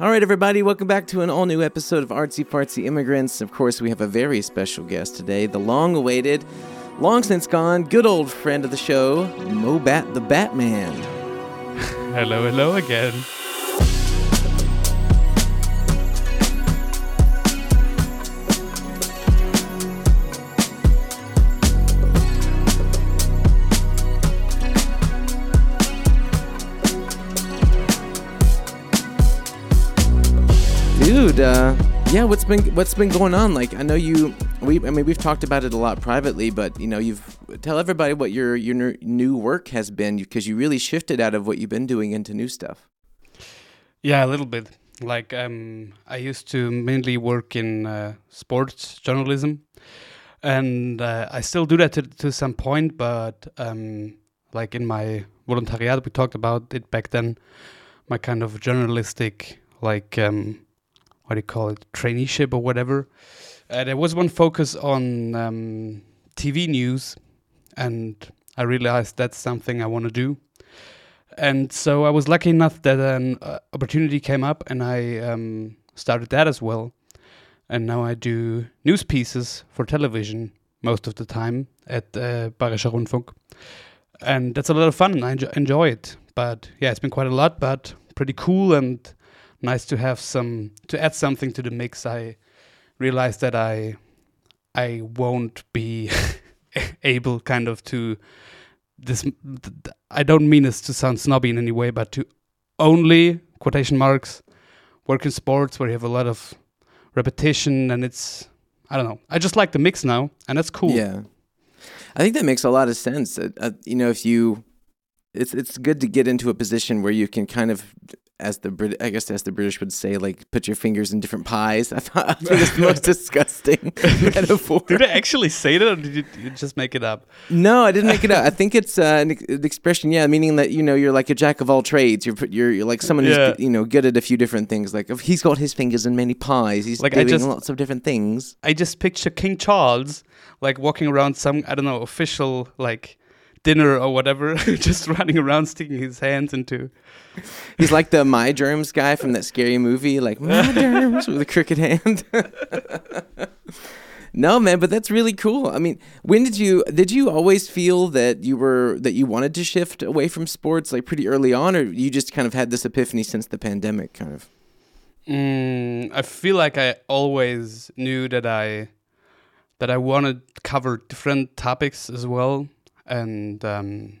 All right, everybody, welcome back to an all new episode of Artsy Fartsy Immigrants. Of course, we have a very special guest today, the long awaited, long since gone, good old friend of the show, Moe Bat the Batman. hello, hello again. Dude, uh, yeah, what's been what's been going on? Like, I know you. We, I mean, we've talked about it a lot privately, but you know, you've tell everybody what your your new work has been because you really shifted out of what you've been doing into new stuff. Yeah, a little bit. Like, um, I used to mainly work in uh, sports journalism, and uh, I still do that to, to some point. But um, like in my volontariat, we talked about it back then. My kind of journalistic, like, um, what do you call it, traineeship or whatever. Uh, there was one focus on um, TV news, and I realized that's something I want to do. And so I was lucky enough that an uh, opportunity came up, and I um, started that as well. And now I do news pieces for television most of the time at uh, Bayerischer Rundfunk, and that's a lot of fun. And I enjoy, enjoy it. But yeah, it's been quite a lot, but pretty cool and nice to have some to add something to the mix. I realized that I I won't be able kind of to this I don't mean this to sound snobby in any way, but to only quotation marks work in sports where you have a lot of repetition and it's I don't know. I just like the mix now, and that's cool. Yeah, I think that makes a lot of sense. Uh, uh, you know, if you, it's it's good to get into a position where you can kind of as the Brit, I guess as the British would say, like put your fingers in different pies. I thought, I was the most disgusting metaphor. Did I actually say that, or did you, you, just make it up? No, I didn't make it up. I think it's uh, an, an, expression, yeah, meaning that you know you're like a jack of all trades. You're you're, you're like someone yeah. who's you know good at a few different things. Like if he's got his fingers in many pies, he's like doing just, lots of different things. I just picture King Charles like walking around some I don't know official like dinner or whatever, just running around sticking his hands into. He's like the my germs guy from that scary movie, like my germs with a crooked hand. no, man, but that's really cool. I mean, when did you did you always feel that you were that you wanted to shift away from sports like pretty early on, or you just kind of had this epiphany since the pandemic, kind of? Mm, I feel like I always knew that I that I wanted to cover different topics as well and um,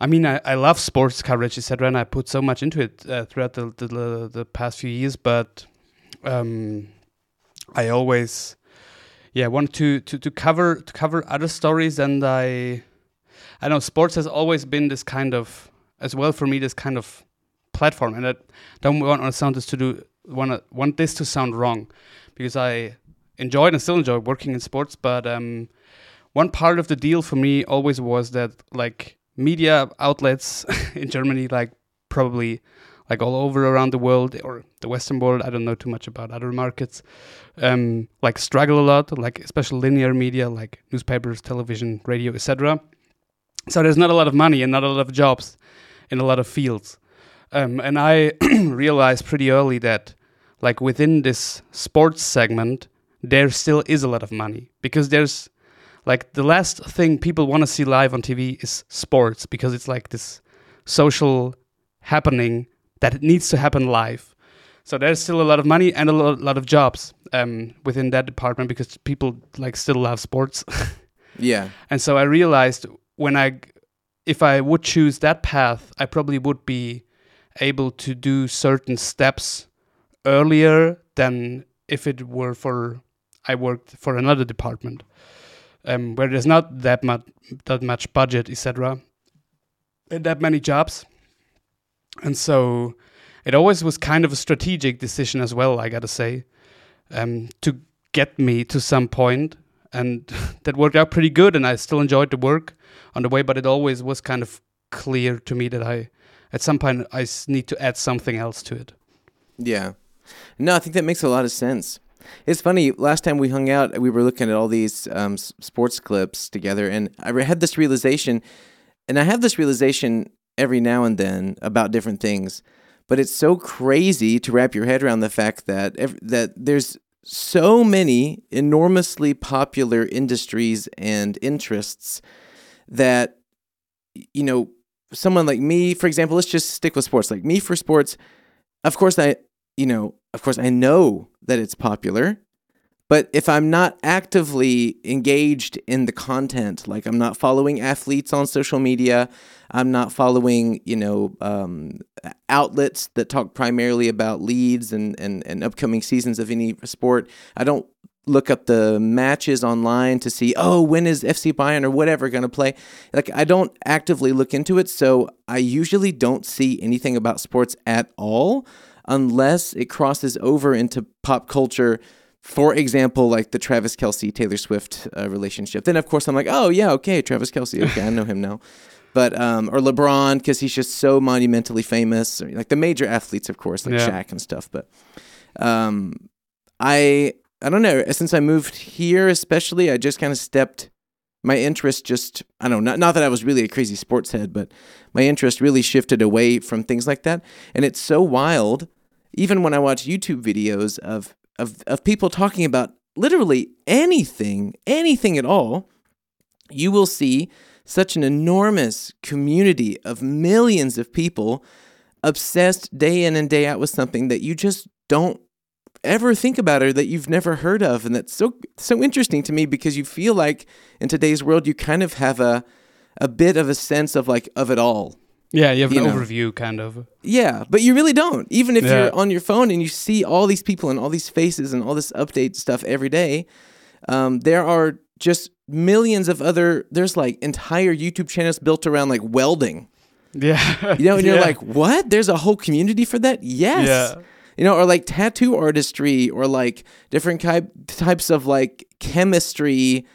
I mean, I, I love sports coverage, etc., and I put so much into it uh, throughout the, the, the past few years. But um, I always, yeah, wanted to, to to cover to cover other stories, and I, I know sports has always been this kind of as well for me this kind of platform, and I don't want to sound this to do want want this to sound wrong, because I enjoyed and still enjoy working in sports, but um, one part of the deal for me always was that like media outlets in Germany, like probably like all over around the world or the Western world, I don't know too much about other markets, um, like struggle a lot, like especially linear media, like newspapers, television, radio, etc. So there's not a lot of money and not a lot of jobs in a lot of fields. Um, and I realized pretty early that, like within this sports segment, there still is a lot of money because there's like the last thing people want to see live on TV is sports because it's like this social happening that it needs to happen live. So there's still a lot of money and a lot, lot of jobs um, within that department because people like still love sports. yeah. And so I realized when I, if I would choose that path, I probably would be able to do certain steps earlier than if it were for I worked for another department um, where there's not that much that much budget, etc. and That many jobs, and so it always was kind of a strategic decision as well. I gotta say, um, to get me to some point, and that worked out pretty good. And I still enjoyed the work on the way, but it always was kind of clear to me that I, at some point, I need to add something else to it. Yeah, no, I think that makes a lot of sense. It's funny. Last time we hung out, we were looking at all these um, sports clips together, and I had this realization, and I have this realization every now and then about different things. but it's so crazy to wrap your head around the fact that ev- that there's so many enormously popular industries and interests that you know someone like me for example let's just stick with sports like me for sports of course i you know of course i know that it's popular but if i'm not actively engaged in the content like i'm not following athletes on social media i'm not following you know um, outlets that talk primarily about leads and, and, and upcoming seasons of any sport i don't look up the matches online to see oh when is FC Bayern or whatever going to play? Like I don't actively look into it so I usually don't see anything about sports at all unless it crosses over into pop culture for example like the Travis Kelce Taylor Swift uh, relationship then of course I'm like oh yeah okay Travis Kelce. okay I know him now but um or LeBron because he's just so monumentally famous like the major athletes of course like Yeah. Shaq and stuff but um I I don't know. Since I moved here, especially, I just kind of stepped. My interest just I don't know. Not not that I was really a crazy sports head, but my interest really shifted away from things like that. And it's so wild. Even when I watch YouTube videos of of of people talking about literally anything, anything at all, you will see such an enormous community of millions of people obsessed day in and day out with something that you just don't ever think about or that you've never heard of. And that's so so interesting to me because you feel like in today's world you kind of have a a bit of a sense of like of it all Yeah, you have an know. overview, kind of. yeah but you really don't even if Yeah. you're on your phone and you see all these people and all these faces and all this update stuff every day um, there are just millions of other there's like entire youtube channels built around like welding Yeah. you know and you're like what there's a whole community for that yes Yeah. you know or like tattoo artistry or like different type, types of like chemistry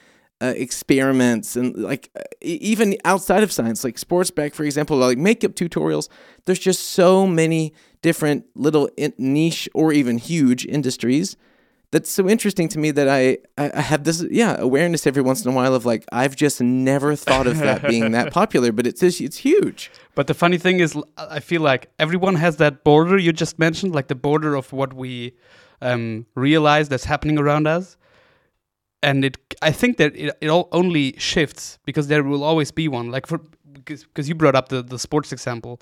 uh, experiments and like uh, even outside of science like sports back for example like makeup tutorials there's just so many different little niche or even huge industries that's so interesting to me that I, I I have this yeah awareness every once in a while of like I've just never thought of that being that popular but it's just- it's huge But the funny thing is, I feel like everyone has that border you just mentioned, like the border of what we um, realize that's happening around us. And it, I think that it, it all only shifts because there will always be one. Like for because you brought up the the sports example,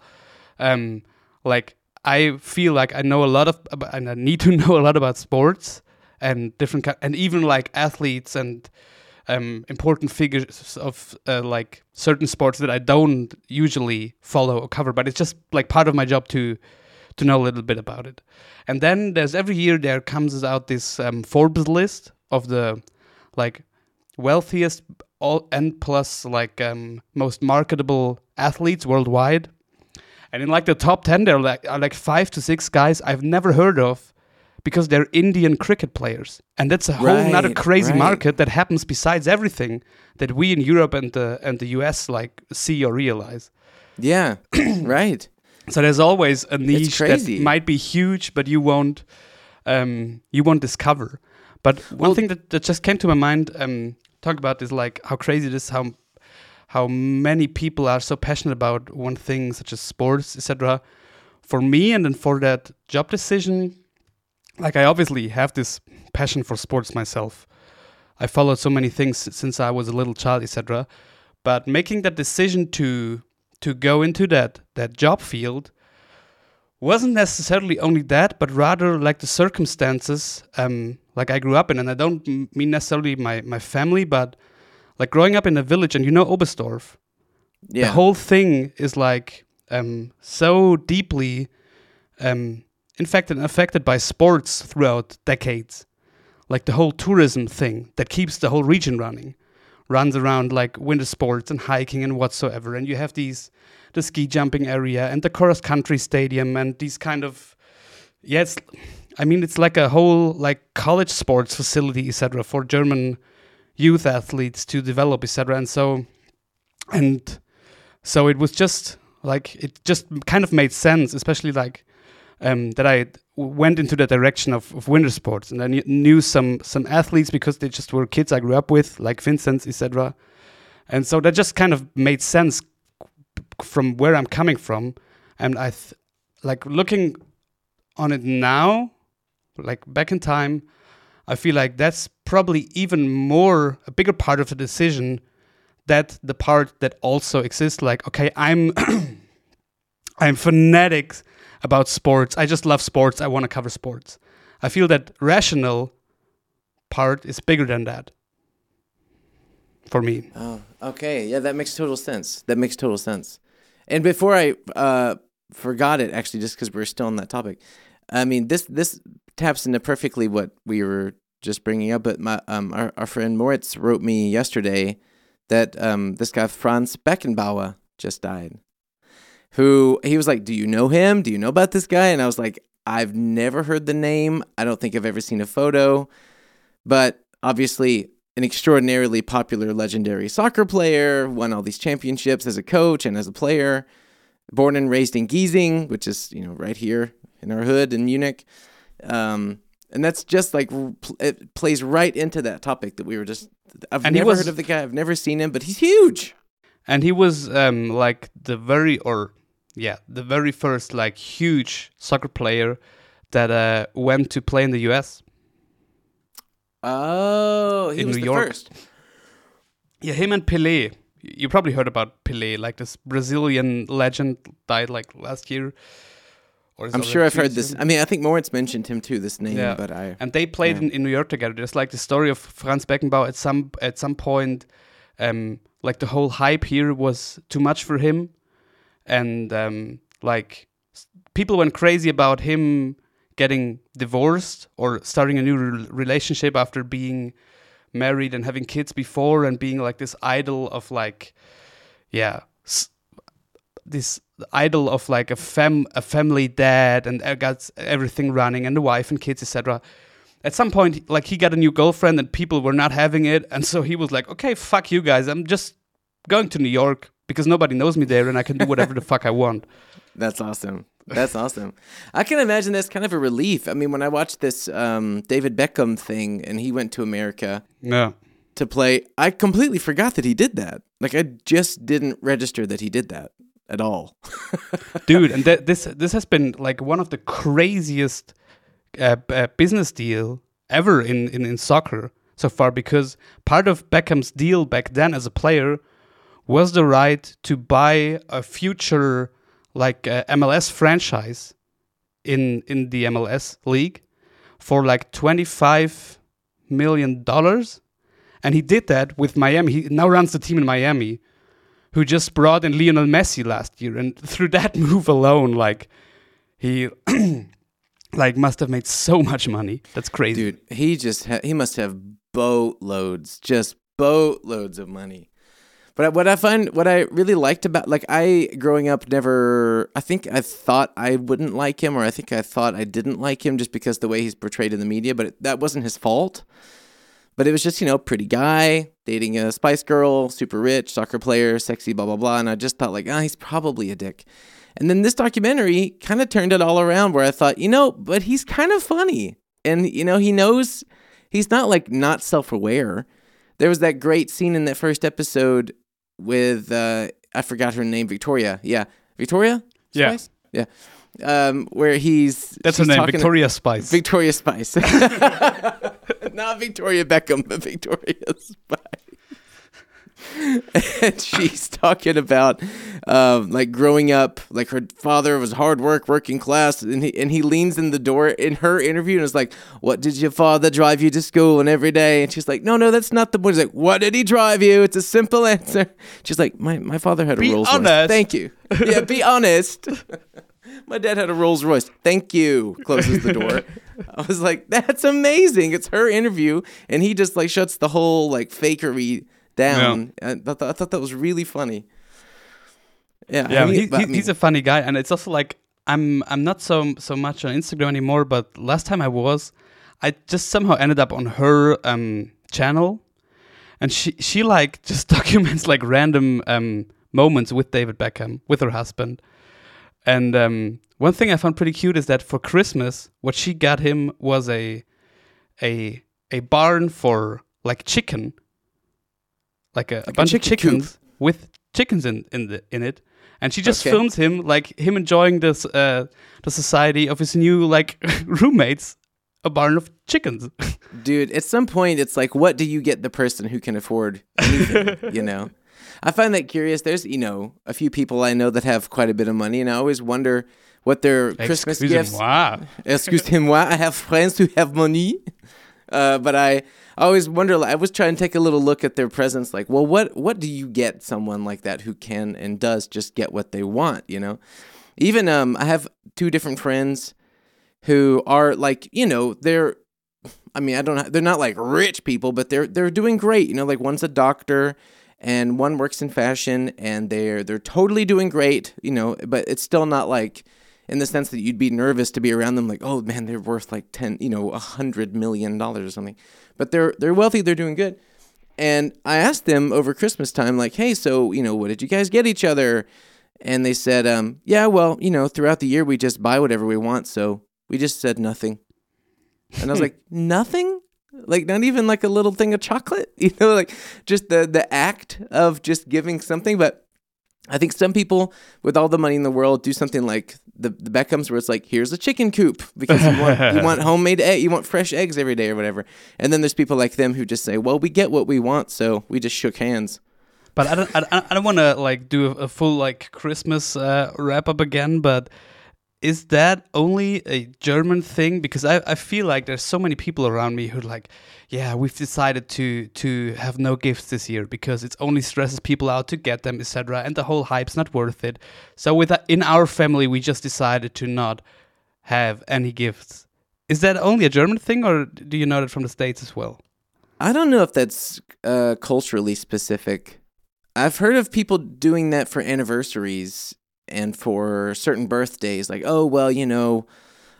um, like I feel like I know a lot of and I need to know a lot about sports and different and even like athletes and um, important figures of uh, like certain sports that I don't usually follow or cover, but it's just like part of my job to to know a little bit about it. And then there's every year there comes out this um, Forbes list of the like wealthiest all and plus like um, most marketable athletes worldwide. And in like the top ten, there are like are like five to six guys I've never heard of because they're Indian cricket players, and that's a whole Right, crazy right. market that happens besides everything that we in Europe and the and the US like see or realize. yeah right So there's always a niche that might be huge, but you won't um, you won't discover. But one Well- thing that, that just came to my mind, um, talk about is like how crazy it is how how many people are so passionate about one thing such as sports, etc. For me, and then for that job decision, like I obviously have this passion for sports myself. I followed so many things since I was a little child, etc. But making that decision to to go into that that job field wasn't necessarily only that, but rather like the circumstances um, like I grew up in, and I don't mean necessarily my my family, but like growing up in a village, and you know Oberstdorf, yeah. the whole thing is like um, so deeply um, infected and affected by sports throughout decades. Like the whole tourism thing that keeps the whole region running runs around like winter sports and hiking and whatsoever. And you have these the ski jumping area and the cross country stadium and these kind of it's I mean it's like a whole like college sports facility, etc. for German youth athletes to develop, etc. And so and so it was just like it just kind of made sense, especially like um, that I went into the direction of, of winter sports, and I knew, knew some some athletes because they just were kids I grew up with, like Vincent, etc. And so that just kind of made sense from where I'm coming from, and I like looking on it now, like back in time, I feel like that's probably even more a bigger part of the decision that the part that also exists like okay i'm i'm fanatic about sports i just love sports i want to cover sports i feel that rational part is bigger than that for me Oh, okay. Yeah, that makes total sense. That makes total sense. And before I uh, forgot it, actually, just because we're still on that topic, I mean, this this taps into perfectly what we were just bringing up. But my um, our, our friend Moritz wrote me yesterday that um, this guy Franz Beckenbauer just died. Who he was like, "Do you know him? Do you know about this guy?" And I was like, "I've never heard the name. I don't think I've ever seen a photo." But obviously, an extraordinarily popular, legendary soccer player, won all these championships as a coach and as a player. Born and raised in Giesing, which is you know right here in our hood in Munich, um, and that's just like it plays right into that topic that we were just. I've And he never was- heard of the guy. I've never seen him, but he's huge. and he was um like the very or yeah the very first like huge soccer player that uh went to play in the us Oh, he In was New the York. first. Yeah, him and Pelé. You probably heard about Pelé, like this Brazilian legend died like last year. Or I'm sure I've heard this. I mean, I think Moritz mentioned him too. This name, Yeah. but I. and they played Yeah. in, in New York together. There's like the story of Franz Beckenbauer. At some at some point, um, like the whole hype here was too much for him, and um, like people went crazy about him getting divorced or starting a new re- relationship after being married and having kids before and being like this idol of like yeah this idol of like a fam a family dad and uh, got everything running and the wife and kids etc at some point like he got a new girlfriend and people were not having it. And so he was like okay fuck you guys. I'm just going to new york because nobody knows me there and i can do whatever the fuck i want That's awesome. That's awesome. I can imagine that's kind of a relief. I mean, when I watched this um, David Beckham thing and he went to America yeah to play, I completely forgot that he did that. Like, I just didn't register that he did that at all. dude and th- this this has been like one of the craziest uh, uh, business deal ever in, in in soccer so far because part of Beckham's deal back then as a player was the right to buy a future like uh, MLS franchise in in the MLS league for like 25 million dollars and he did that with Miami he now runs the team in Miami who just brought in Lionel Messi last year, and through that move alone, like he like must have made so much money. That's crazy, Dude, he just ha- he must have boatloads, just boatloads of money. But what I find, what I really liked about, like I growing up, never, I think I thought I wouldn't like him, or I think I thought I didn't like him just because the way he's portrayed in the media. But it, that wasn't his fault. But it was just you know, pretty guy dating a Spice Girl, super rich, soccer player, sexy, blah blah blah. And I just thought like, ah, he's probably a dick. And then this documentary kind of turned it all around, where I thought, you know, but he's kind of funny, and you know, he knows he's not like not self-aware. There was that great scene in that first episode with uh, I forgot her name, Victoria. Yeah, Victoria. Yeah. Spice? yeah. Um, where he's That's her name, Victoria Spice. Victoria Spice. Not Victoria Beckham, but Victoria Spice. and she's talking about um, like growing up, like her father was hard work, working class, and he and he leans in the door in her interview and is like, "What did your father drive you to school and every day?" And she's like, "No, no, that's not the point." He's like, "What did he drive you?" It's a simple answer. She's like, "My my father had a Be Rolls Royce." honest. Thank you. Yeah, be honest. My dad had a Rolls Royce. Thank you. Closes the door. I was like, that's amazing. It's her interview, and he just like shuts the whole like fakery down. I, thought I thought that was really funny. Yeah, yeah, I mean, he, but I mean, he's a funny guy, and it's also like I'm I'm not so so much on Instagram anymore, but last time I was, I just somehow ended up on her um channel, and she she like just documents like random um moments with David Beckham with her husband, and um one thing I found pretty cute is that for Christmas, what she got him was a a a barn for like chicken, like a, a bunch of chicken chickens with chickens in in the in it, and she just Okay. films him like him enjoying this uh the society of his new like roommates, a barn of chickens. Dude, at some point, it's like, what do you get the person who can afford anything? you know, I find that curious. There's, you know, a few people I know that have quite a bit of money, and I always wonder what their Christmas gifts. Excusez-moi. Excusez-moi, I have friends who have money, uh, but I always wonder. I was trying to take a little look at their presents. Like, well, what what do you get someone like that who can and does just get what they want? You know, even um, I have two different friends who are like, you know, they're. I mean, I don't. They're not like rich people, but they're they're doing great. You know, like one's a doctor, and one works in fashion, and they're they're totally doing great. You know, but it's still not like in the sense that you'd be nervous to be around them. Like, oh man, they're worth like ten, you know, a hundred million dollars or something. But they're they're wealthy. They're doing good. And I asked them over Christmas time, like, hey, so you know, what did you guys get each other? And they said, um, yeah, well, you know, throughout the year we just buy whatever we want, so we just said nothing. And I was like, nothing? Like not even like a little thing of chocolate, you know, like just the the act of just giving something. But I think some people with all the money in the world do something like the the Beckhams, where it's like, here's a chicken coop because you want you want homemade egg, you want fresh eggs every day or whatever. And then there's people like them who just say, well, we get what we want, so we just shook hands. But I don't, I, I don't want to like do a, a full like Christmas uh, wrap up again. But is that only a German thing? Because I, I feel like there's so many people around me who're like, yeah, we've decided to to have no gifts this year because it only stresses people out to get them, etc. And the whole hype's not worth it. So with in our family, we just decided to not have any gifts. Is that only a German thing, or do you know that from the states as well? I don't know if that's uh, culturally specific. I've heard of people doing that for anniversaries and for certain birthdays. Like, oh well, you know,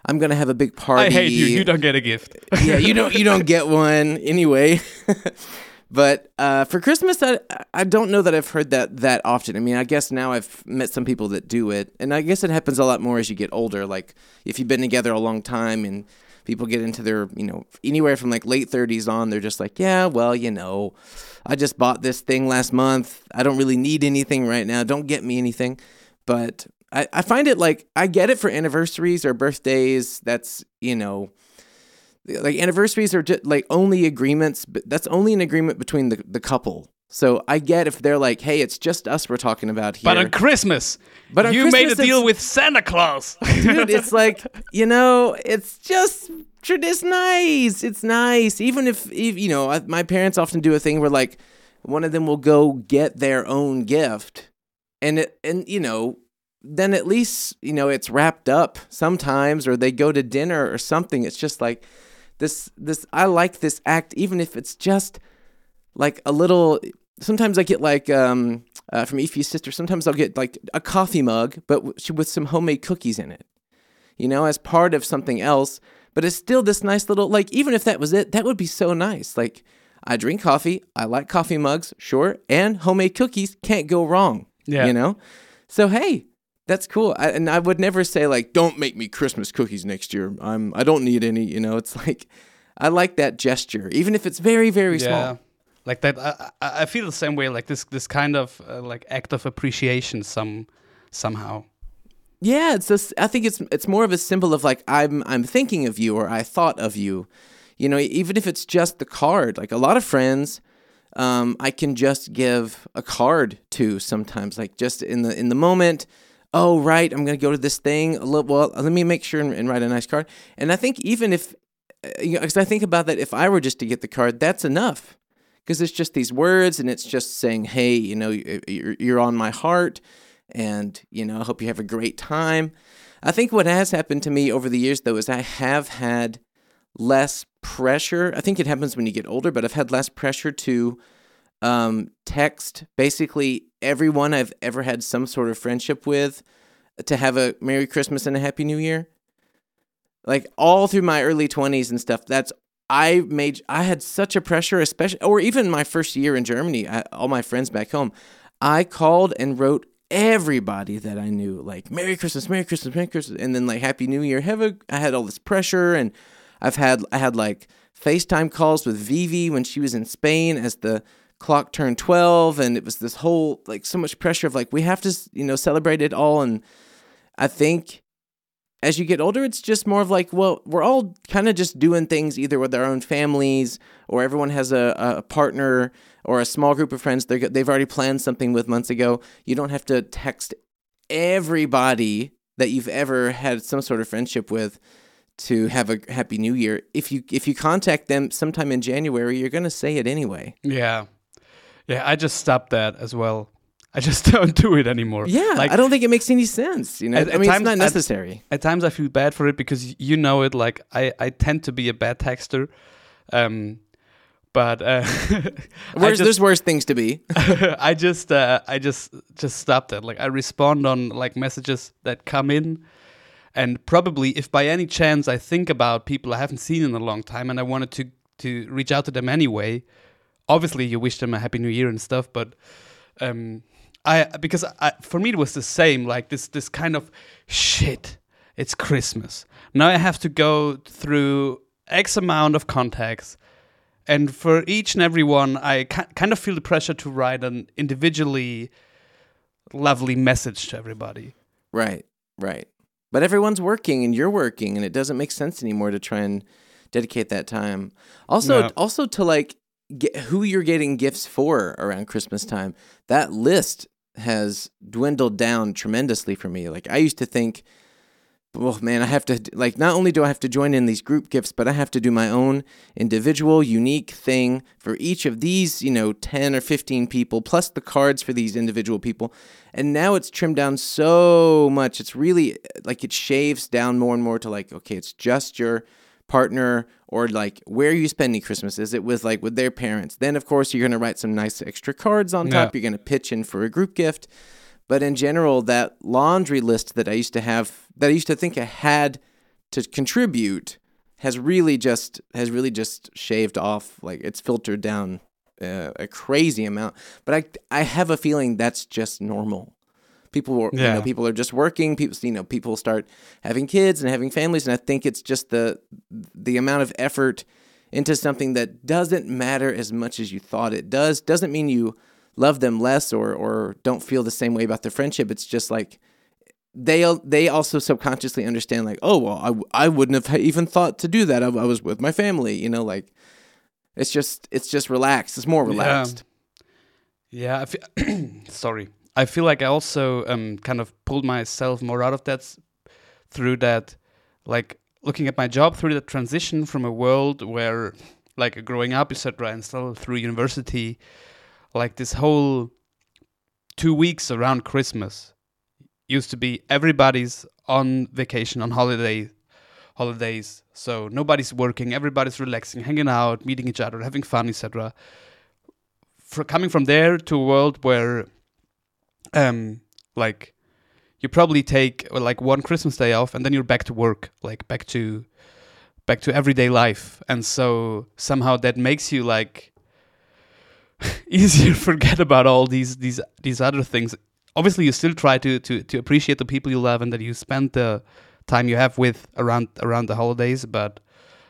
I'm gonna have a big party. I hate you. You don't get a gift. yeah, you don't you don't get one anyway. but uh, for Christmas, I I don't know that I've heard that that often. I mean, I guess now I've met some people that do it, and I guess it happens a lot more as you get older. Like if you've been together a long time and people get into their you know anywhere from like late 30s on, they're just like, yeah, well, you know, I just bought this thing last month. I don't really need anything right now. Don't get me anything. But I, I find it like I get it for anniversaries or birthdays. That's you know like anniversaries are just like only agreements but that's only an agreement between the, the couple so i get if they're like hey it's just us we're talking about here But on Christmas, But on you made a deal with Santa Claus. dude it's like you know it's just it's nice it's nice even if, if you know I- my parents often do a thing where like one of them will go get their own gift and it and you know then at least you know it's wrapped up sometimes or they go to dinner or something. It's just like this this i like this act even if it's just like a little sometimes i get like um uh, from Ife's sister sometimes i'll get like a coffee mug but with some homemade cookies in it you know as part of something else. But it's still this nice little like even if that was it that would be so nice. Like i drink coffee i like coffee mugs sure and homemade cookies can't go wrong Yeah. you know so hey that's cool I, and i would never say like don't make me christmas cookies next year i'm i don't need any you know it's like i like that gesture even if it's very very small like that. I, I feel the same way. Like this, this kind of uh, like act of appreciation. Some somehow. Yeah, it's just, I think it's it's more of a symbol of like I'm I'm thinking of you or I thought of you. You know, even if it's just the card. Like a lot of friends um, I can just give a card to sometimes like just in the in the moment, oh right, I'm to go to this thing. Well, let me make sure and, and write a nice card. And I think even if uh, you know, cuz I think about that if I were just to get the card, that's enough. Cuz it's just these words and it's just saying, "Hey, you know, you're, you're on my heart." and you know, I hope you have a great time. I think what has happened to me over the years though is I have had less pressure. I think it happens when you get older, but I've had less pressure to um, text basically everyone I've ever had some sort of friendship with to have a Merry Christmas and a Happy New Year. Like all through my early 20s and stuff, that's I made I had such a pressure especially or even my first year in Germany, I, all my friends back home. I called and wrote everybody that I knew like Merry Christmas, Merry Christmas, Merry Christmas and then like Happy New Year. Have a I had all this pressure and I've had I had like FaceTime calls with Vivi when she was in Spain as the clock turned 12 and it was this whole like so much pressure of like we have to you know celebrate it all and i think as you get older it's just more of like well we're all kind of just doing things either with our own families or everyone has a, a partner or a small group of friends. They're, they've already planned something with months ago. You don't have to text everybody that you've ever had some sort of friendship with to have a happy new year if you if you contact them sometime in january you're going to say it anyway Yeah. Yeah, I just stopped that as well. I just don't do it anymore. yeah Like i don't think it makes any sense you know At- i mean times- it's not necessary at times I feel bad for it because you know it like I I tend to be a bad texter. Um but uh just, there's worse things to be I just uh, I just just stopped it. Like I respond on like messages that come in, and probably if by any chance I think about people I haven't seen in a long time and I wanted to to reach out to them anyway, obviously you wish them a happy new year and stuff. But um, I because I, for me it was the same. Like this this kind of shit. It's Christmas now. I have to go through X amount of contacts and for each and every one i ki- kind of feel the pressure to write an individually lovely message to everybody Right, right. But everyone's working and you're working, and it doesn't make sense anymore to try and dedicate that time. Also, No. also to like get who you're getting gifts for around Christmas time. That list has dwindled down tremendously for me. Like I used to think, well, man, I have to like not only do I have to join in these group gifts, but I have to do my own individual, unique thing for each of these, you know, ten or fifteen people, plus the cards for these individual people. And now it's trimmed down so much. It's really like it shaves down more and more to like, okay, it's just your partner or like where are you spending Christmas? Is it with like with their parents? Then of course you're gonna write some nice extra cards on top. Yeah. You're gonna pitch in for a group gift. But in general, that laundry list that I used to have, that I used to think I had to contribute, has really just has really just shaved off. Like it's filtered down uh, a crazy amount. But I I have a feeling that's just normal. People, are, you know, people are just working. People, you know, people start having kids and having families, and I think it's just the the amount of effort into something that doesn't matter as much as you thought it does. Doesn't mean you love them less or or don't feel the same way about their friendship. It's just like they they also subconsciously understand like oh well I, I wouldn't have even thought to do that I, I was with my family you know like it's just it's just relaxed. It's more relaxed. Yeah I feel sorry. I feel like i also um kind of pulled myself more out of that through that like looking at my job through the transition from a world where like growing up etc and still through university like this whole two weeks around christmas used to be everybody's on vacation on holiday holidays. So nobody's working everybody's relaxing hanging out meeting each other having fun etc for coming from there to a world where um like you probably take like one christmas day off and then you're back to work like back to back to everyday life. And so somehow that makes you like easier forget about all these these these other things. Obviously you still try to to to appreciate the people you love and that you spend the time you have with around around the holidays but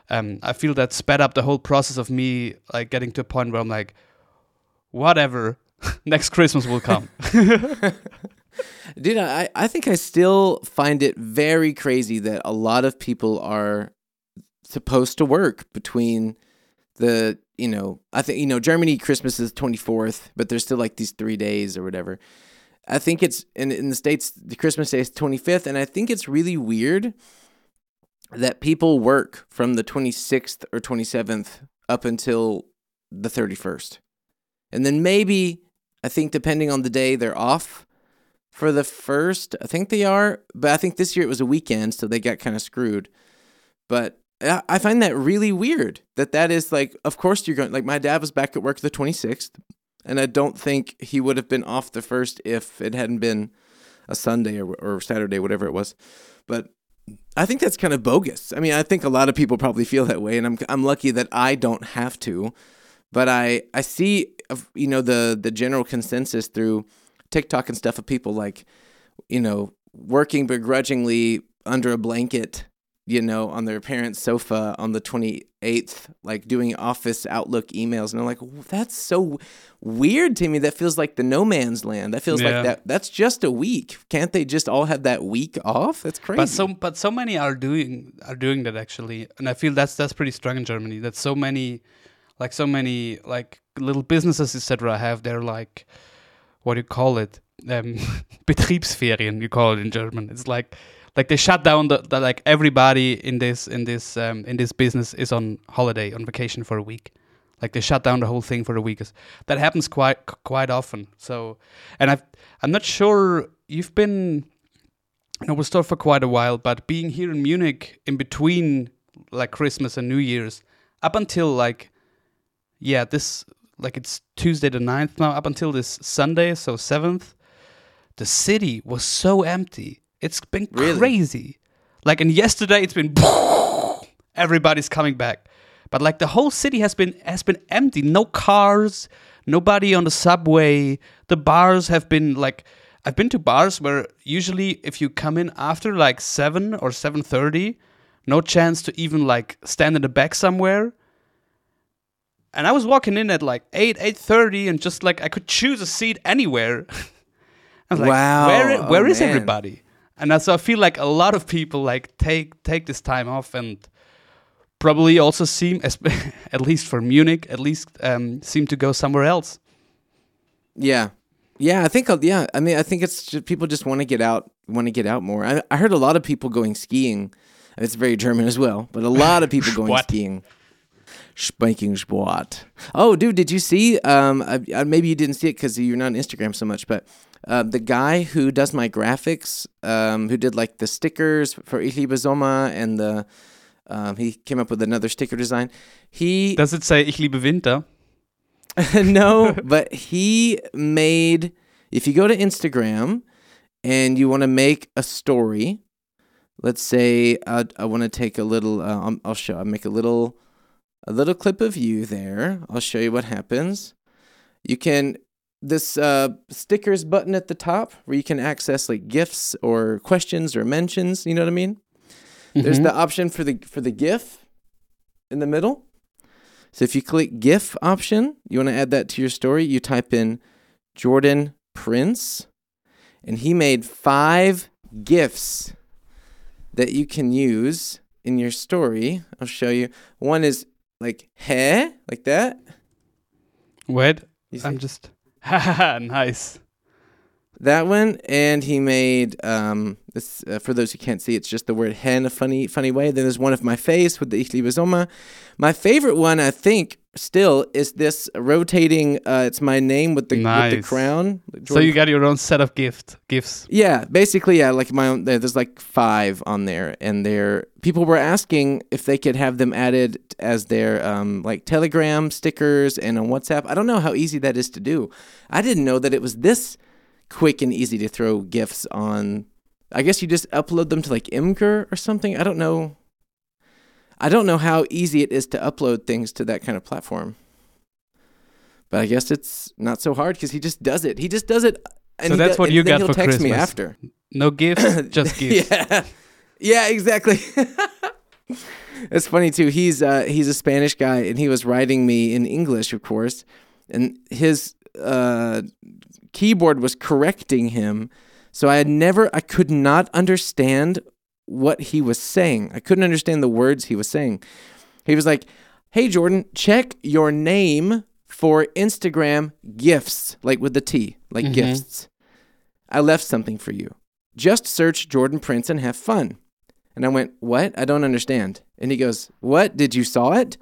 um i feel that sped up the whole process of me like getting to a point where i'm like whatever next christmas will come. Dude, I, I think I still find it very crazy that a lot of people are supposed to work between the, you know, I think, you know, Germany Christmas is 24th, but there's still like these three days or whatever. I think it's in, in the States, the Christmas day is 25th, and I think it's really weird that people work from the 26th or 27th up until the 31st. And then maybe, I think depending on the day, they're off for the first. I think they are, but I think this year it was a weekend, so they got kind of screwed. But I find that really weird that that is like, of course you're going. Like my dad was back at work the 26th, and I don't think he would have been off the first if it hadn't been a Sunday or, or Saturday, whatever it was. But I think that's kind of bogus. I mean, I think a lot of people probably feel that way, and I'm I'm lucky that I don't have to. But I I see you know the the general consensus through TikTok and stuff of people like you know working begrudgingly under a blanket you know, on their parents' sofa on the 28th, like doing Office Outlook emails. And I'm like, that's so weird to me. That feels like the no man's land. That feels Yeah. like that. That's just a week. Can't they just all have that week off? That's crazy. But so but so many are doing are doing that actually, and I feel that's that's pretty strong in Germany. That so many, like so many like little businesses etc. have their like, what do you call it? Um, Betriebsferien you call it in German. It's like like they shut down the, the like everybody in this in this um, in this business is on holiday on vacation for a week. Like they shut down the whole thing for a week. That happens quite quite often. So, and I've I'm not sure you've been I was there for quite a while, but being here in Munich in between like Christmas and New Year's, up until like, yeah, this, like it's Tuesday the 9th now, up until this Sunday, so 7th, the city was so empty. It's been Really? crazy. Like, and yesterday it's been, everybody's coming back. But like the whole city has been has been empty. No cars, nobody on the subway. The bars have been like I've been to bars where usually if you come in after like 7 or 7:30, no chance to even like stand in the back somewhere. And I was walking in at like 8 8:30 and just like I could choose a seat anywhere. I was like, Wow. where where Oh, is man. everybody? And so I feel like a lot of people like take take this time off and probably also seem, at least for Munich, at least um, seem to go somewhere else. Yeah. Yeah, I think uh, yeah, I mean I think it's just, people just want to get out, want to get out more. I, I heard a lot of people going skiing. It's very German as well, but a lot of people going skiing. Spanking Sport. Oh, dude, did you see? Um, uh, maybe you didn't see it because you're not on Instagram so much, but uh, the guy who does my graphics, um, who did like the stickers for Ich liebe Sommer and the, um, he came up with another sticker design. He Does it say Ich liebe Winter? no, but he made. If you go to Instagram and you want to make a story, let's say uh, I want to take a little. Uh, I'll- I'll show. I'll make a little, a little clip of you there. I'll show you what happens. You can this uh, stickers button at the top where you can access like gifts or questions or mentions. You know what I mean? There's Mhm. the option for the for the GIF in the middle. So if you click GIF option, you want to add that to your story. You type in Jordan Prince, and he made five GIFs that you can use in your story. I'll show you. One is like hey, like that. Wait, I'm just. Haha, nice. That one, and he made um this uh, for those who can't see. It's just the word "hen" a funny funny way. Then there's one of my face with the Ich liebe Sommer. My favorite one, I think, still is this rotating. Uh, it's my name with the with the Nice. crown. So you got your own set of gift gifts. Yeah, basically, yeah, like my own. There's like five on there, and they're people were asking if they could have them added as their um like Telegram stickers and on WhatsApp. I don't know how easy that is to do. I didn't know that it was this quick and easy to throw gifts on. I guess you just upload them to like Imgur or something. I don't know. I don't know how easy it is to upload things to that kind of platform. But I guess it's not so hard because he just does it. He just does it. And So that's do- what you got he'll for text me Christmas. after. No gifts, just gifts. Yeah, yeah, exactly. it's funny too. He's uh, he's a Spanish guy, and he was writing me in English, of course, and his uh, keyboard was correcting him. So I had never, I could not understand what he was saying. I couldn't understand the words he was saying. He was like, "Hey Jordan, check your name for Instagram gifts, like with the T, like Mhm. gifts. I left something for you. Just search Jordan Prince and have fun." And I went, "What? I don't understand." And he goes, "What? Did you saw it?"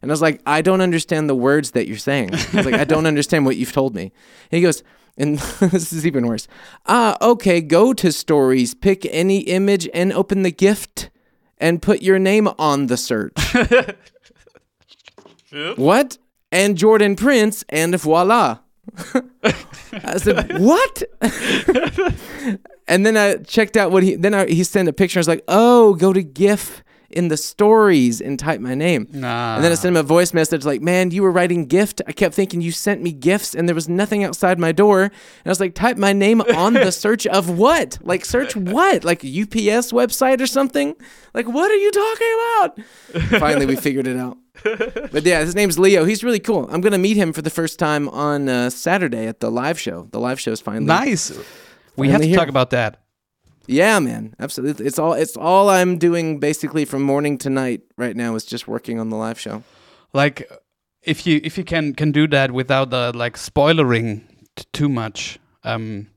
And I was like, "I don't understand the words that you're saying." I was like, "I don't understand what you've told me." And he goes, and this is even worse. Ah, okay, go to stories, pick any image and open the gift and put your name on the search. what? And Jordan Prince and voila. I said, "What?" and then I checked out what he then I, he sent a picture. I was like, "Oh, go to GIF in the stories and type my name. Nah. And then I sent him a voice message like, "Man, you were writing gift. I kept thinking you sent me gifts, and there was nothing outside my door." And I was like, "Type my name on the search of what? Like search what? Like a UPS website or something? Like what are you talking about?" Finally, we figured it out. But yeah, his name's Leo. He's really cool. I'm gonna meet him for the first time on uh, Saturday at the live show. The live show is finally nice. We have to here. talk about that. Yeah, man, absolutely. It's all it's all I'm doing basically from morning to night right now is just working on the live show. Like, if you if you can can do that without the like spoilering t- too much. Um,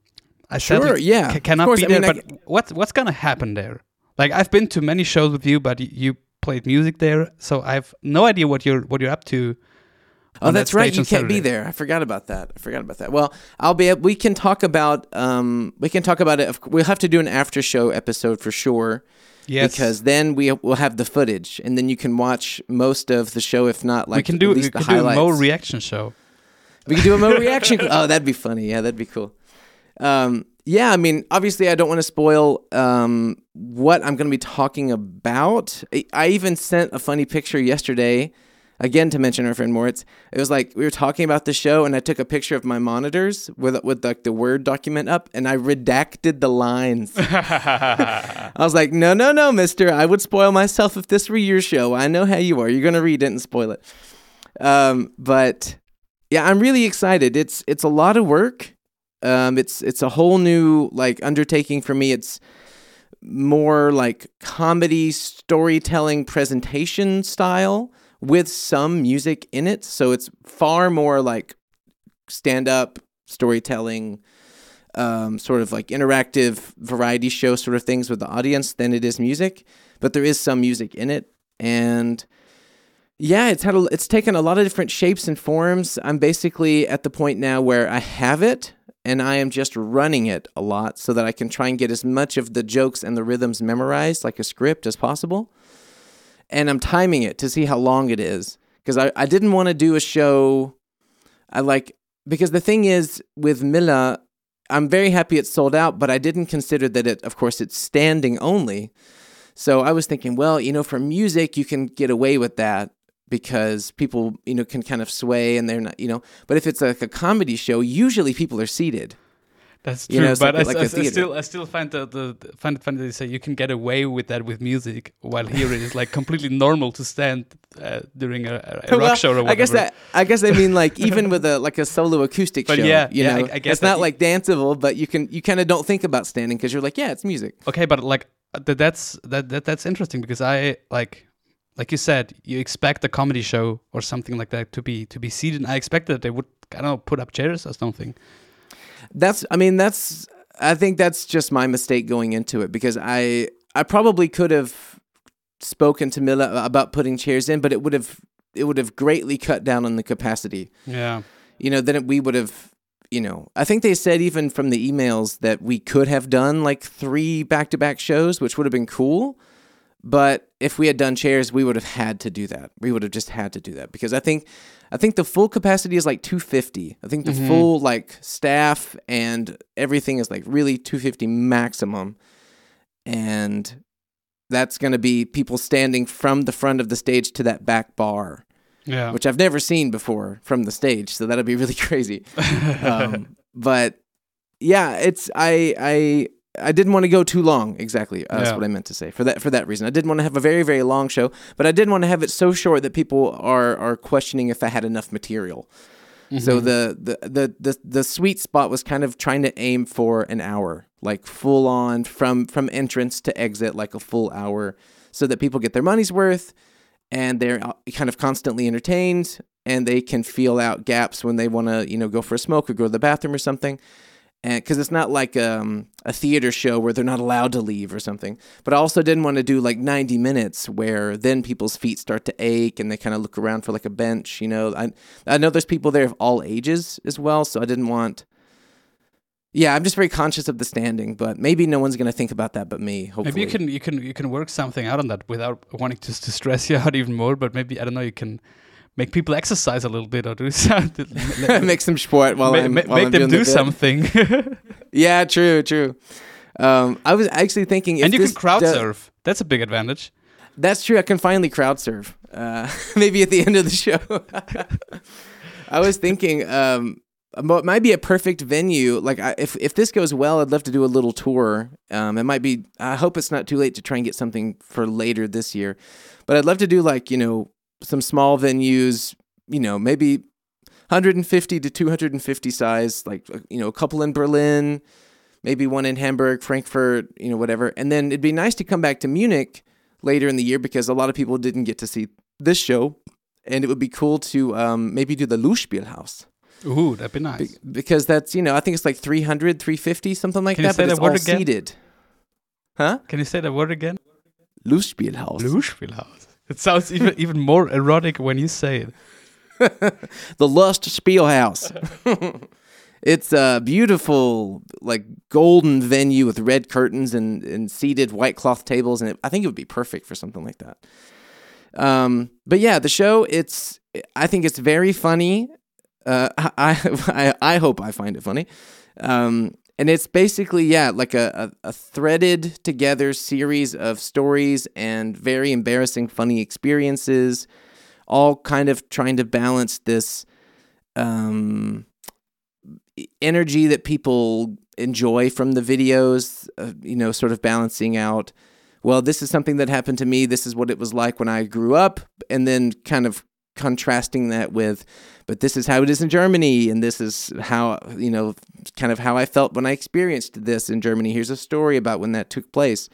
I Sure, yeah, of cannot course. be I there. mean, I but what's what's gonna happen there? Like, I've been to many shows with you, but you played music there, so I've no idea what you're what you're up to. Oh, on that that's right. You can't be there. I forgot about that. I forgot about that. Well, I'll be. We can talk about. Um, we can talk about it. We'll have to do an after show episode for sure. Yes, Because then we will have the footage, and then you can watch most of the show, if not like we can do at we least can the do a. Moe reaction show. We can do a Moe reaction. Oh, that'd be funny. Yeah, that'd be cool. Um, yeah, I mean, obviously, I don't want to spoil um, what I'm going to be talking about. I, I even sent a funny picture yesterday, again to mention our friend Moritz. It was like we were talking about the show, and I took a picture of my monitors with with like the word document up, and I redacted the lines. I was like, no, no, no, Mister, I would spoil myself if this were your show. I know how you are. You're going to read it and spoil it. Um, but yeah, I'm really excited. It's it's a lot of work. Um, it's it's a whole new like undertaking for me. It's more like comedy storytelling presentation style with some music in it. So it's far more like stand up storytelling, um, sort of like interactive variety show sort of things with the audience than it is music. But there is some music in it, and yeah, it's had a, it's taken a lot of different shapes and forms. I'm basically at the point now where I have it and I am just running it a lot so that I can try and get as much of the jokes and the rhythms memorized like a script as possible. And I'm timing it to see how long it is because I, I didn't want to do a show I like because the thing is with Milla I'm very happy it's sold out, but I didn't consider that it of course it's standing only. So I was thinking, well, you know, for music, you can get away with that because people, you know, can kind of sway and they're not, you know. But if it's like a comedy show, usually people are seated. That's You true, know, but like- I, like I- I still I still find the, the, the find it funny that you say you can get away with that with music, while here it is like completely normal to stand uh, during a, a, rock Well, show or whatever. I guess that I guess I mean like even with a like a solo acoustic But show, yeah, you yeah, know, I- I get it's not like danceable, but you can you kind of don't think about standing because you're like, yeah, it's music. okay, but like uh, that's that, that that's interesting because I like like you said, you expect a comedy show or something like that to be to be seated. I expected that they would I don't know put up chairs or something. That's I mean that's I think that's just my mistake going into it because I I probably could have spoken to Milla about putting chairs in, but it would have it would have greatly cut down on the capacity. Yeah, You know, then it, we would have you know, I think they said even from the emails that we could have done like three back to back shows, which would have been cool. But if we had done chairs, we would have had to do that. We would have just had to do that because I think, I think the full capacity is like 250. I think the Mhm. full like staff and everything is like really 250 maximum, and that's going to be people standing from the front of the stage to that back bar, yeah. which I've never seen before from the stage. So that'll be really crazy um, but yeah, it's I I I didn't want to go too long. Exactly, uh, that's Yeah. what I meant to say. For that for that reason, I didn't want to have a very very long show, but I didn't want to have it so short that people are are questioning if I had enough material. So Mhm. the, the the the the sweet spot was kind of trying to aim for an hour, like full on from from entrance to exit, like a full hour, so that people get their money's worth, and they're uh, kind of constantly entertained, and they can feel out gaps when they want to, you know, go for a smoke or go to the bathroom or something. Because it's not like um, a theater show where they're not allowed to leave or something. But I also didn't want to do like 90 minutes where then people's feet start to ache and they kind of look around for like a bench. You know, I I know there's people there of all ages as well, so I didn't want. Yeah, I'm just very conscious of the standing, but maybe no one's gonna think about that but me. Hopefully, Maybe you can you can you can work something out on that without wanting to, to stress you out even more. But maybe I don't know. You can make people exercise a little bit or do something. make some sport while Ma- I'm while make I'm them do something. Yeah, true, true. Um, I was actually thinking, if and you this can crowd surf. That's a big advantage. That's true. I can finally crowd serve. Uh, maybe at the end of the show. I was thinking um, it might be a perfect venue. Like I, if if this goes well, I'd love to do a little tour. Um, it might be. I hope it's not too late to try and get something for later this year. But I'd love to do like you know some small venues. You know maybe 150 to 250 size. Like uh, you know a couple in Berlin, maybe one in Hamburg, Frankfurt. You know whatever. And then it'd be nice to come back to Munich later in the year because a lot of people didn't get to see this show, and it would be cool to um, maybe do the Lustspielhaus. Ooh, that'd be nice. Be- because that's, you know, I think it's like 300, 350, something like Can you that, say but that it's word all again? seated. Huh? Can you say that word again? Lustspielhaus. It sounds even even more erotic when you say it. the Lust Spielhaus. it's a beautiful, like golden venue with red curtains and, and seated white cloth tables, and it, I think it would be perfect for something like that. Um, but yeah, the show it's I think it's very funny. Uh, I, I I hope I find it funny. Um, and it's basically yeah like a, a, a threaded together series of stories and very embarrassing funny experiences all kind of trying to balance this um, energy that people enjoy from the videos, uh, you know, sort of balancing out, well, this is something that happened to me. This is what it was like when I grew up. And then kind of contrasting that with, but this is how it is in Germany. And this is how, you know, kind of how I felt when I experienced this in Germany. Here's a story about when that took place.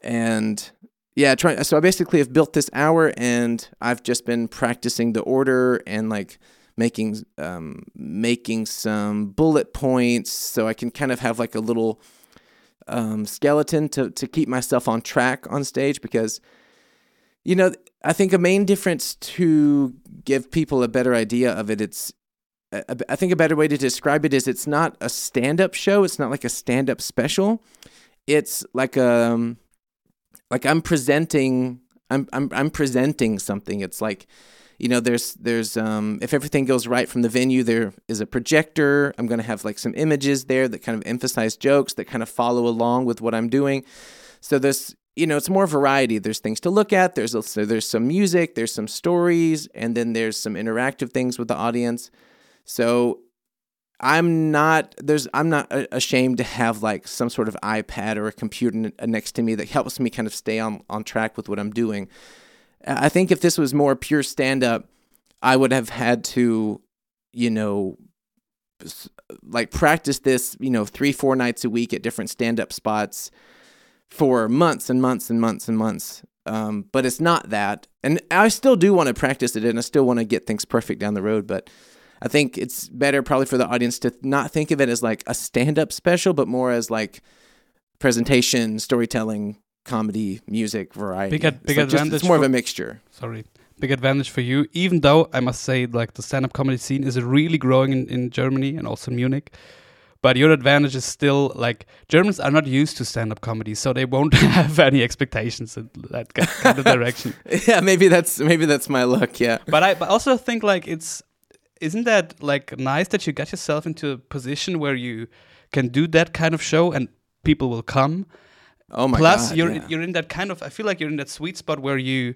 And yeah, trying. So I basically have built this hour, and I've just been practicing the order and like making um, making some bullet points, so I can kind of have like a little um, skeleton to to keep myself on track on stage. Because you know, I think a main difference to give people a better idea of it, it's I think a better way to describe it is it's not a stand up show. It's not like a stand up special. It's like a um, like I'm presenting I'm I'm I'm presenting something. It's like you know there's there's um if everything goes right from the venue there is a projector. I'm going to have like some images there that kind of emphasize jokes that kind of follow along with what I'm doing. So there's you know it's more variety. There's things to look at. There's there's some music, there's some stories, and then there's some interactive things with the audience. So I'm not there's I'm not ashamed to have like some sort of iPad or a computer uh, next to me that helps me kind of stay on on track with what I'm doing. I think if this was more pure stand up, I would have had to, you know, like practice this, you know, 3 4 nights a week at different stand up spots for months and months and months and months. Um, but it's not that. And I still do want to practice it and I still want to get things perfect down the road, but I think it's better probably for the audience to not think of it as like a stand up special, but more as like presentation, storytelling, comedy, music, variety. Big ad- It's big like just- advantage it's more of a mixture. Sorry. Big advantage for you, even though I must say, like the stand-up comedy scene is really growing in, in Germany and also Munich. But your advantage is still like Germans are not used to stand-up comedy, so they won't have any expectations in that kind of direction. yeah, maybe that's maybe that's my luck. Yeah. But I but also think like it's isn't that like nice that you get yourself into a position where you can do that kind of show and people will come. Oh my god Plus god. you're yeah. you're in that kind of I feel like you're in that sweet spot where you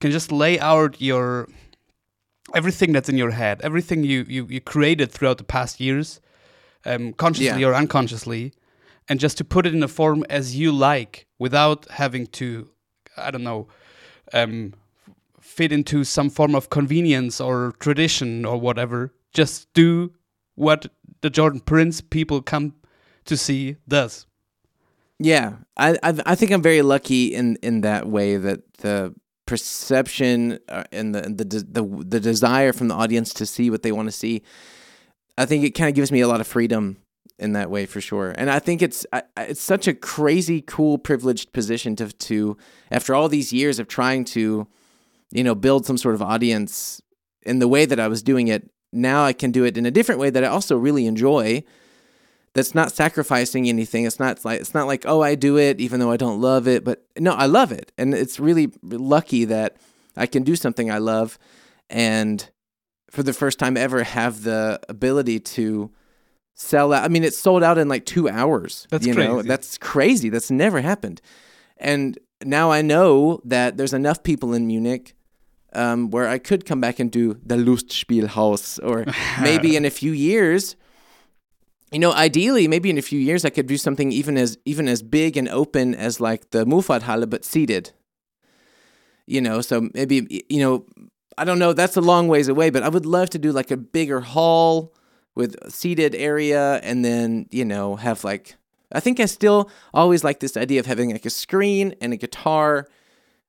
can just lay out your everything that's in your head, everything you you, you created throughout the past years, um, consciously Yeah. or unconsciously, and just to put it in a form as you like without having to I don't know um, fit into some form of convenience or tradition or whatever. Just do what the Jordan Prince people come to see does. Yeah, I, I I think I'm very lucky in in that way that the perception uh, and the, the the the desire from the audience to see what they want to see, I think it kind of gives me a lot of freedom in that way for sure. And I think it's it's such a crazy cool privileged position to to after all these years of trying to you know build some sort of audience in the way that I was doing it. Now I can do it in a different way that I also really enjoy that's not sacrificing anything. It's not like it's not like oh I do it even though I don't love it, but no, I love it, and it's really lucky that I can do something I love, and for the first time ever have the ability to sell out. I mean, it sold out in like two hours. That's you know crazy. that's crazy. That's never happened, and now I know that there's enough people in Munich um, where I could come back and do the Lustspielhaus, or maybe in a few years. You know, ideally, maybe in a few years, I could do something even as even as big and open as like the Muffat but seated. You know, so maybe you know, I don't know. That's a long ways away, but I would love to do like a bigger hall with seated area, and then you know have like I think I still always like this idea of having like a screen and a guitar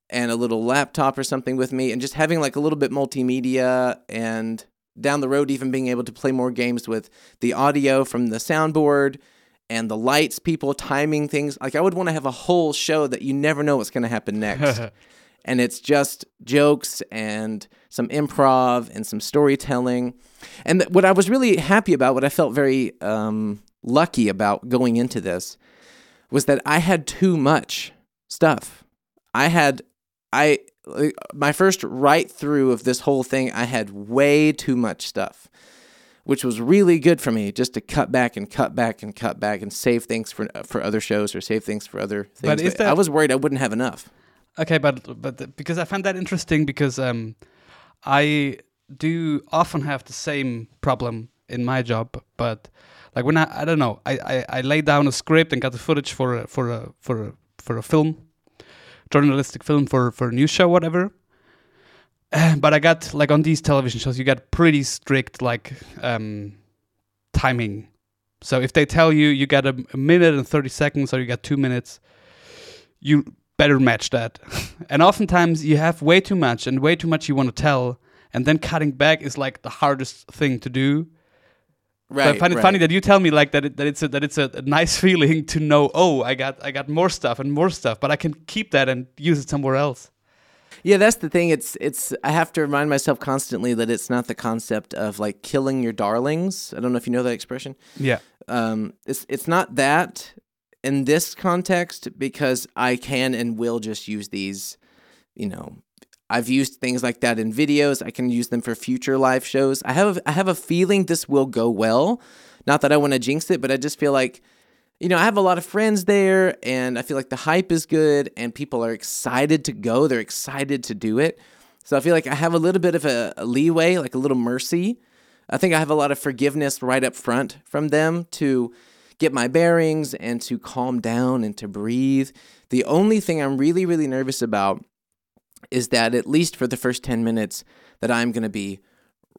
and a little laptop or something with me and just having like a little bit multimedia and down the road even being able to play more games with the audio from the soundboard and the lights people timing things like i would want to have a whole show that you never know what's going to happen next and it's just jokes and some improv and some storytelling and th- what i was really happy about what i felt very um, lucky about going into this was that i had too much stuff i had I my first write through of this whole thing, I had way too much stuff, which was really good for me just to cut back and cut back and cut back and save things for for other shows or save things for other things. But, But that- I was worried I wouldn't have enough. Okay, but but because I find that interesting because um, I do often have the same problem in my job, but like when I I don't know I I, I lay down a script and got the footage for a, for a for a for a film, journalistic film for for a news show whatever. But I got like on these television shows, you got pretty strict like um, timing. So if they tell you you got a, a minute and thirty seconds or you got two minutes, you better match that. and oftentimes you have way too much and way too much you want to tell, and then cutting back is like the hardest thing to do. Right. so I find it right. funny that you tell me like that it, that it's a, that it's a, a nice feeling to know. Oh, I got I got more stuff and more stuff, but I can keep that and use it somewhere else. Yeah, that's the thing. It's it's I have to remind myself constantly that it's not the concept of like killing your darlings. I don't know if you know that expression. Yeah. um, it's it's not that in this context because I can and will just use these. You know, I've used things like that in videos. I can use them for future live shows. I have I have a feeling this will go well. Not that I want to jinx it, but I just feel like. You know, I have a lot of friends there, and I feel like the hype is good, and people are excited to go. They're excited to do it. So I feel like I have a little bit of a, a leeway, like a little mercy. I think I have a lot of forgiveness right up front from them to get my bearings and to calm down and to breathe. The only thing I'm really, really nervous about is that at least for the first 10 minutes that I'm going to be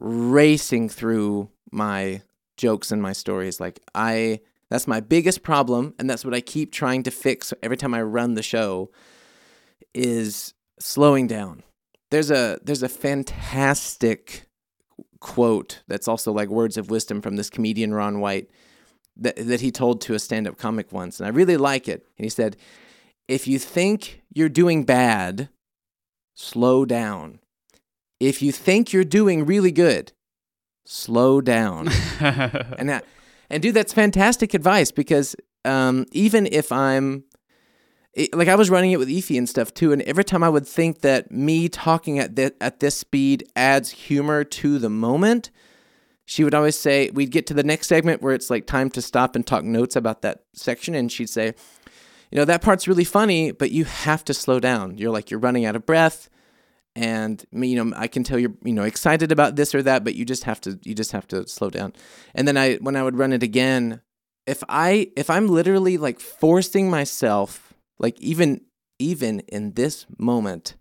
racing through my jokes and my stories like I that's my biggest problem and that's what I keep trying to fix every time I run the show is slowing down. There's a there's a fantastic quote that's also like words of wisdom from this comedian Ron White that that he told to a stand-up comic once and I really like it. And he said, "If you think you're doing bad, slow down. If you think you're doing really good, slow down." and that, and dude, that's fantastic advice because um, even if I'm it, like I was running it with Efi and stuff too, and every time I would think that me talking at this, at this speed adds humor to the moment, she would always say we'd get to the next segment where it's like time to stop and talk notes about that section, and she'd say, you know that part's really funny, but you have to slow down. You're like you're running out of breath and you know i can tell you're you know excited about this or that but you just have to you just have to slow down and then i when i would run it again if i if i'm literally like forcing myself like even even in this moment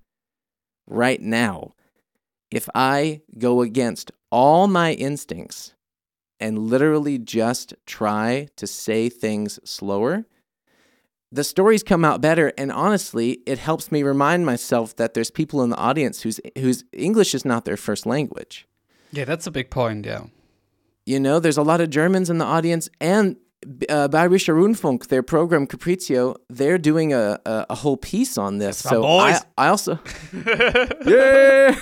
right now if i go against all my instincts and literally just try to say things slower the stories come out better and honestly it helps me remind myself that there's people in the audience whose whose english is not their first language Yeah, that's a big point. Yeah. you know there's a lot of germans in the audience and uh, Bayerischer Rundfunk, their program Capriccio, they're doing a, a, a whole piece on this. That's so. I, I also, yeah.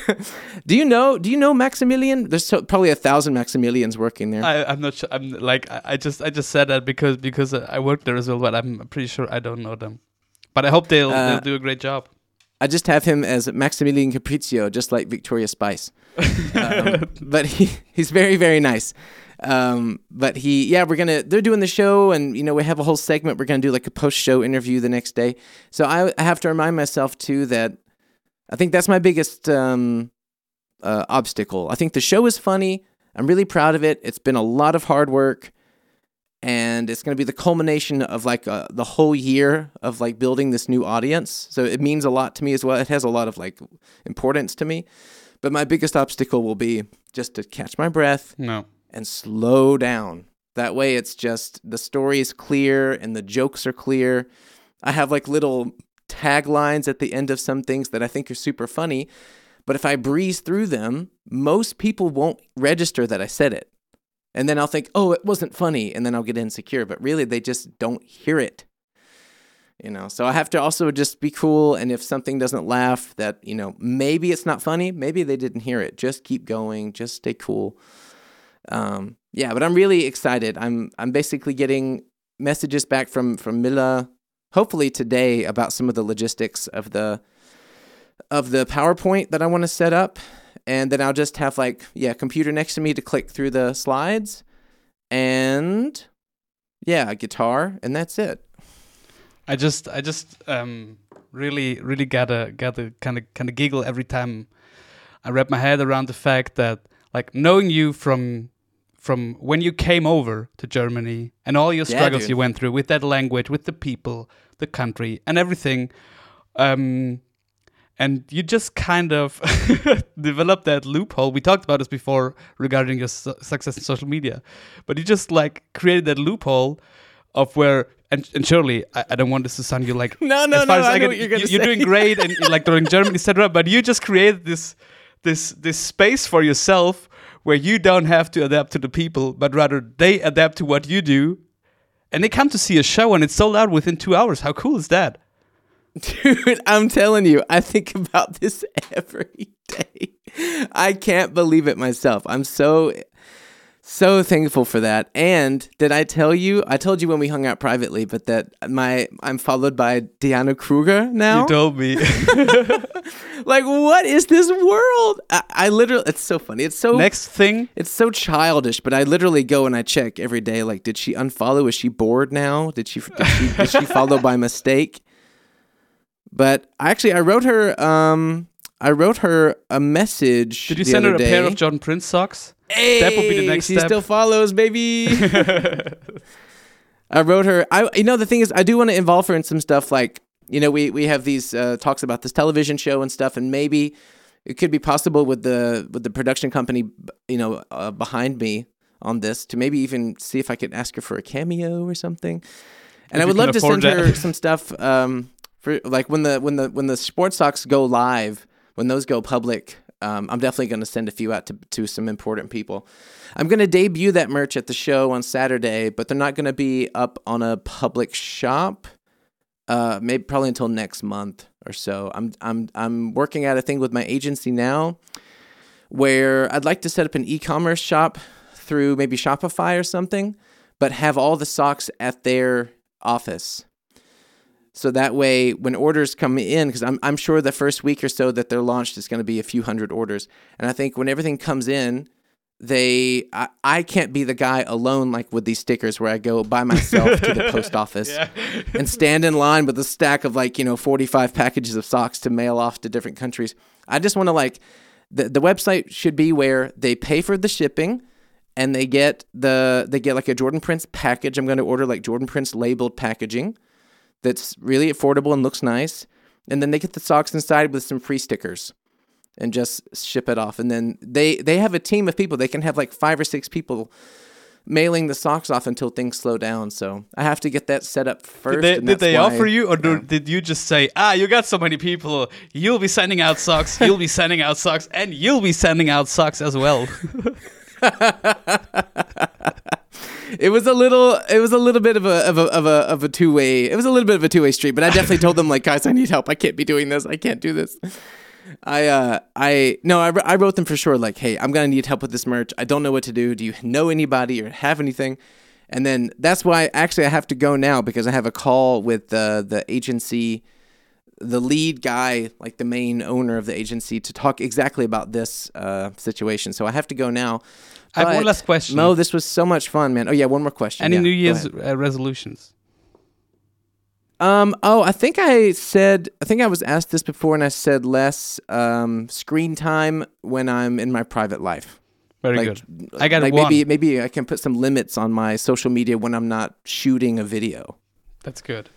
do you know? Do you know Maximilian? There's so, probably a thousand Maximilians working there. I, I'm not sure. I'm like I, I just I just said that because because I work there as well, but I'm pretty sure I don't know them. But I hope they'll Uh, they'll do a great job. I just have him as Maximilian Capriccio, just like Victoria Spice. um, but he, he's very, very nice. Um, but he, yeah, we're gonna. They're doing the show, and you know, we have a whole segment. We're gonna do like a post-show interview the next day. So I, I have to remind myself too that I think that's my biggest um, uh, obstacle. I think the show is funny. I'm really proud of it. It's been a lot of hard work, and it's going to be the culmination of like uh, the whole year of like building this new audience. So it means a lot to me as well. It has a lot of like importance to me. But my biggest obstacle will be just to catch my breath No. And slow down. That way, it's just the story is clear and the jokes are clear. I have like little taglines at the end of some things that I think are super funny. But if I breeze through them, most people won't register that I said it. And then I'll think, oh, it wasn't funny. And then I'll get insecure. But really, they just don't hear it. You know, so I have to also just be cool. And if something doesn't laugh, that, you know, maybe it's not funny, maybe they didn't hear it. Just keep going, just stay cool. Um, yeah, but I'm really excited. I'm I'm basically getting messages back from from Milla, hopefully today about some of the logistics of the of the PowerPoint that I want to set up, and then I'll just have like yeah, computer next to me to click through the slides, and yeah, guitar, and that's it. I just I just um really really gotta gotta kind of kind of giggle every time I wrap my head around the fact that like knowing you from from when you came over to Germany and all your struggles dude. you went through with that language, with the people, the country, and everything. Um, and you just kind of developed that loophole. We talked about this before regarding your su- success in social media, but you just like created that loophole of where. And, and surely, I, I don't want this to sound you like No, no, as far no, as I can- what you're gonna you- You're doing great, and like during Germany, etc. But you just created this this this space for yourself where you don't have to adapt to the people, but rather they adapt to what you do, and they come to see a show, and it's sold out within two hours. How cool is that? Dude, I'm telling you, I think about this every day. I can't believe it myself. I'm so so thankful for that. And did I tell you? I told you when we hung out privately, but that my I'm followed by Diane Kruger now. You told me. like, what is this world? I, I literally, it's so funny. It's so Next thing, It's so childish, but I literally go and I check every day. Like, did she unfollow? Is she bored now? Did she did she, did she follow by mistake? But actually, I wrote her. Um, I wrote her a message. did you send her a pair of Jordan Prince socks? Hey, That will be the next she step. still follows, baby. I wrote her. I you know the thing is, I do want to involve her in some stuff. Like you know, we we have these uh, talks about this television show and stuff, and maybe it could be possible with the with the production company, you know, uh, behind me on this to maybe even see if I could ask her for a cameo or something. And If I would love to send her some stuff um, for like when the when the when the sports talks go live, when those go public. Um, I'm definitely going to send a few out to, to some important people. I'm going to debut that merch at the show on Saturday, but they're not going to be up on a public shop. Uh, maybe probably until next month or so. I'm I'm I'm working out a thing with my agency now, where I'd like to set up an e-commerce shop through maybe Shopify or something, but have all the socks at their office. So that way, when orders come in, because I'm, I'm sure the first week or so that they're launched is going to be a few hundred orders. And I think when everything comes in, they I, I can't be the guy alone like with these stickers where I go by myself to the post office and stand in line with a stack of like you know 45 packages of socks to mail off to different countries. I just want to like the the website should be where they pay for the shipping and they get the they get like a Jordan Prince package. I'm going to order like Jordan Prince labeled packaging that's really affordable and looks nice. And then they get the socks inside with some free stickers and just ship it off. And then they they have a team of people. They can have like five or six people mailing the socks off until things slow down. So I have to get that set up first. Did they, did they offer you, or do, yeah. did you just say, "Ah, you got so many people, you'll be sending out socks, you'll be sending out socks, and you'll be sending out socks as well"? It was a little. It was a little bit of a of a of a of a two way. It was a little bit of a two way street. But I definitely told them like, guys, I need help. I can't be doing this. I can't do this. I uh I no I, I wrote them for sure like hey I'm gonna need help with this merch I don't know what to do do you know anybody or have anything and then that's why actually I have to go now because I have a call with the the agency the lead guy, like the main owner of the agency, to talk exactly about this uh, situation. So I have to go now. I have one last question. Moe, this was so much fun, man. Oh yeah, one more question. Any Yeah, New Year's uh, resolutions? Um. Oh, I think I said. I think I was asked this before, and I said less um, screen time when I'm in my private life. Very like, good. I got like one. maybe maybe I can put some limits on my social media when I'm not shooting a video. That's good.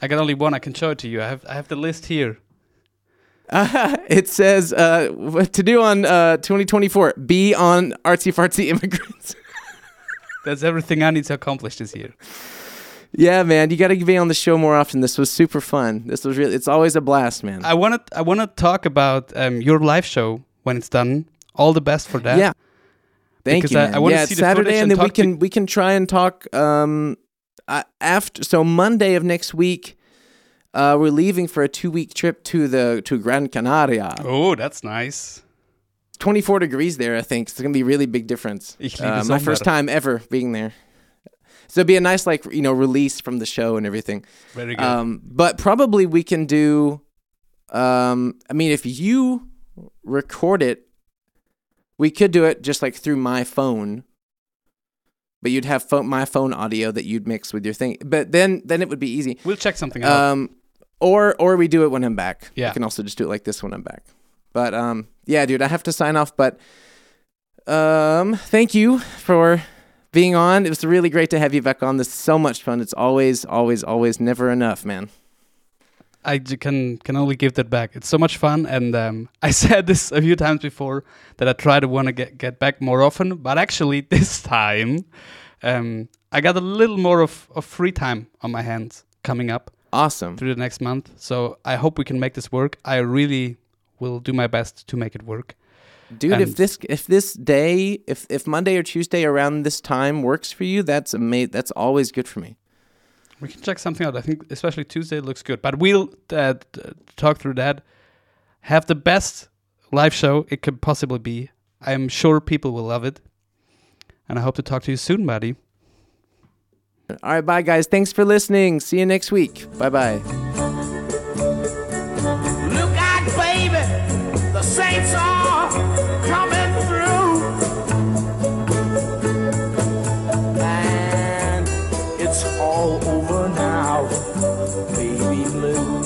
I got only one. I can show it to you. I have I have the list here. Uh, it says uh, what to do on uh, 2024. Be on artsy fartsy immigrants. That's everything I need to accomplish this year. yeah, man, you got to be on the show more often. This was super fun. This was really. It's always a blast, man. I want to I want to talk about um, your live show when it's done. All the best for that. yeah. Thank Because you. I- Man. I wanna yeah, see Saturday, and and then we to- can we can try and talk um after. So Monday of next week, uh, we're leaving for a two week trip to the to Gran Canaria. Oh, that's nice. 24 degrees there, I think. It's gonna be a really big difference. Uh, my first time ever being there. So it'd be a nice like you know release from the show and everything. Very good. Um, but probably we can do. Um, I mean, if you record it, we could do it just like through my phone. But you'd have phone, my phone audio that you'd mix with your thing. But then, then it would be easy. we'll check something out. Um, or or we do it when I'm back. Yeah. I can also just do it like this when I'm back. But um, yeah, dude, I have to sign off. But um, thank you for being on. It was really great to have you back on. This is so much fun. It's always, always, always never enough, man. I can can only give that back. It's so much fun, and um, I said this a few times before that I try to want to get get back more often. But actually, this time, um, I got a little more of, of free time on my hands coming up Awesome. through the next month. So I hope we can make this work. I really will do my best to make it work. Dude, if this if this day, if if Monday or Tuesday around this time works for you, that's ama- that's always good for me. We can check something out. I think especially Tuesday looks good. But we'll uh, talk through that. Have the best live show it could possibly be. I'm sure people will love it. And I hope to talk to you soon, buddy. All right, bye guys. Thanks for listening. See you next week. Bye bye. Look out, baby, the saints are coming through. And it's all over now, baby blue.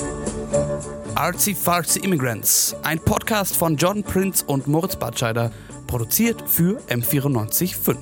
Artsy Fartsy Immigrants, ein Podcast von John Prince und Moritz Batscheider, produziert für M945.